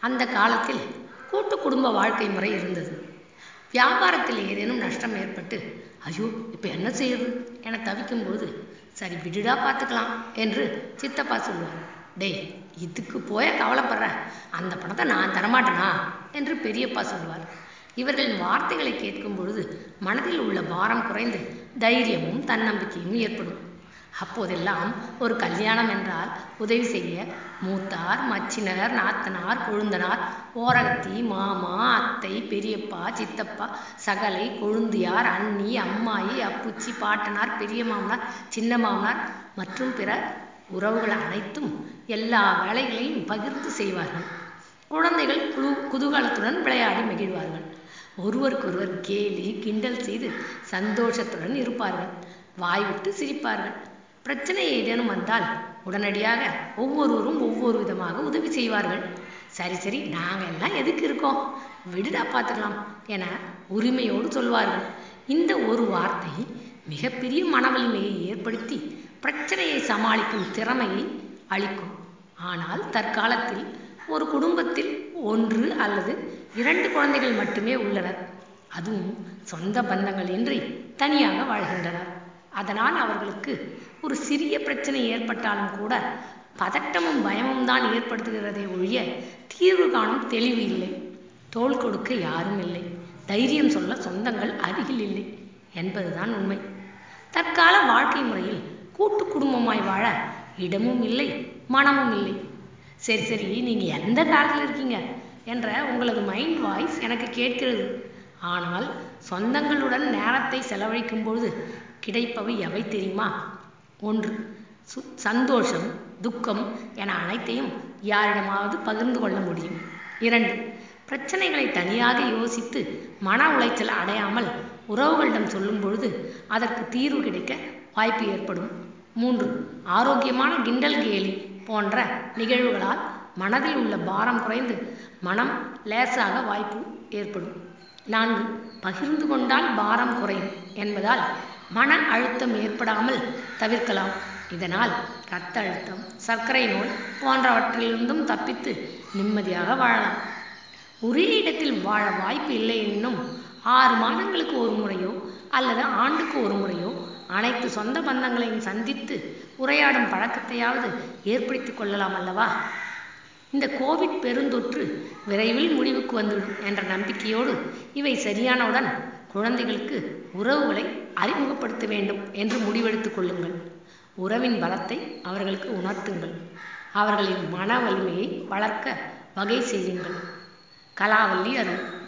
அந்த காலத்தில் கூட்டு குடும்ப வாழ்க்கை முறை இருந்தது. வியாபாரத்தில் ஏதேனும் நஷ்டம் ஏற்பட்டு ஐயோ இப்போ என்ன செய்யுது என தவிக்கும்போது சரி விடுடா பார்த்துக்கலாம் என்று சித்தப்பா சொல்லுவார். டேய் இதுக்கு போய கவலைப்படுற. அந்த பணத்தை நான் தரமாட்டேனா? என்று பெரியப்பா சொல்வார் இவர்களின் வார்த்தைகளை கேட்கும் பொழுது மனதில் உள்ள பாரம் குறைந்து தைரியமும் தன்னம்பிக்கையும் ஏற்படும். அப்போதெல்லாம் ஒரு கல்யாணம் என்றால் உதவி செய்ய மூத்தார் மச்சினர் நாத்தனார் கொழுந்தனார் ஓரகத்தி மாமா அத்தை பெரியப்பா சித்தப்பா சகலை கொழுந்தியார் அண்ணி அம்மாயி அப்புச்சி பாட்டனார் பெரிய மாமனார் சின்ன மாமனார் மற்றும் பிற உறவுகள் அனைத்தும் எல்லா வேலைகளையும் பகிர்ந்து செய்வார்கள். குழந்தைகள் குழு குதூகலத்துடன் விளையாடி மகிழ்வார்கள். ஒருவருக்கொருவர் கேலி கிண்டல் செய்து சந்தோஷத்துடன் இருப்பார்கள். வாய்விட்டு சிரிப்பார்கள். பிரச்சனை ஏதேனும் வந்தால் உடனடியாக ஒவ்வொருவரும் ஒவ்வொரு விதமாக உதவி செய்வார்கள். சரி சரி நாங்கள் எல்லாம் எதுக்கு இருக்கோம்? விடுடா பார்த்துக்கலாம் என உரிமையோடு சொல்வார்கள். இந்த ஒரு வார்த்தை மிகப்பெரிய மனவலிமையை ஏற்படுத்தி பிரச்சனையை சமாளிக்கும் திறமையை அளிக்கும். ஆனால் தற்காலத்தில் ஒரு குடும்பத்தில் ஒன்று அல்லது இரண்டு குழந்தைகள் மட்டுமே உள்ளனர். அதுவும் சொந்த பந்தங்கள் இன்றி தனியாக வாழ்கின்றனர். அதனால் அவர்களுக்கு ஒரு சிறிய பிரச்சனை ஏற்பட்டாலும் கூட பதட்டமும் பயமும் தான் ஏற்படுத்துகிறதை ஒழிய தீர்வு காணும் தெளிவு இல்லை. தோள் கொடுக்க யாரும் இல்லை. தைரியம் சொல்ல சொந்தங்கள் அருகில் இல்லை என்பதுதான் உண்மை. தற்கால வாழ்க்கை முறையில் கூட்டு குடும்பமாய் வாழ இடமும் இல்லை மனமும் இல்லை. சரி சரி நீங்க எந்த காலத்தில் இருக்கீங்க? என்ற உங்களது மைண்ட் வாய்ஸ் எனக்கு கேட்கிறது. ஆனால் சொந்தங்களுடன் நேரத்தை செலவழிக்கும் பொழுது கிடைப்பவை எவை தெரியுமா? ஒன்று சு சந்தோஷம் துக்கம் என அனைத்தையும் யாரிடமாவது பகிர்ந்து கொள்ள முடியும். இரண்டு பிரச்சனைகளை தனியாக யோசித்து மன உளைச்சல் அடையாமல் உறவுகளிடம் சொல்லும் பொழுது அதற்கு தீர்வு கிடைக்க வாய்ப்பு ஏற்படும். மூன்று ஆரோக்கியமான கிண்டல் கேலி போன்ற நிகழ்வுகளால் மனதில் உள்ள பாரம் குறைந்து மனம் லேசாக வாய்ப்பு ஏற்படும். நான்கு பகிர்ந்து கொண்டால் பாரம் குறையும் என்பதால் மன அழுத்தம் ஏற்படாமல் தவிர்க்கலாம். இதனால் இரத்த அழுத்தம் சர்க்கரை நோய் போன்றவற்றிலிருந்தும் தப்பித்து நிம்மதியாக வாழலாம். ஒரே இடத்தில் வாழ வாய்ப்பு இல்லை என்னும் ஆறு மாதங்களுக்கு ஒரு முறையோ அல்லது ஆண்டுக்கு ஒரு முறையோ அனைத்து சொந்த பந்தங்களையும் சந்தித்து உரையாடும் பழக்கத்தையாவது ஏற்படுத்தி கொள்ளலாம் அல்லவா? இந்த கோவிட் பெருந்தொற்று விரைவில் முடிவுக்கு வந்துவிடும் என்ற நம்பிக்கையோடு இவை சரியானவுடன் குழந்தைகளுக்கு உறவுகளை அறிமுகப்படுத்த வேண்டும் என்று முடிவெடுத்துக் கொள்ளுங்கள். உறவின் பலத்தை அவர்களுக்கு உணர்த்துங்கள். அவர்களின் மன வலிமையை வளர்க்க வகை செய்யுங்கள். கலாவல்லி அருள்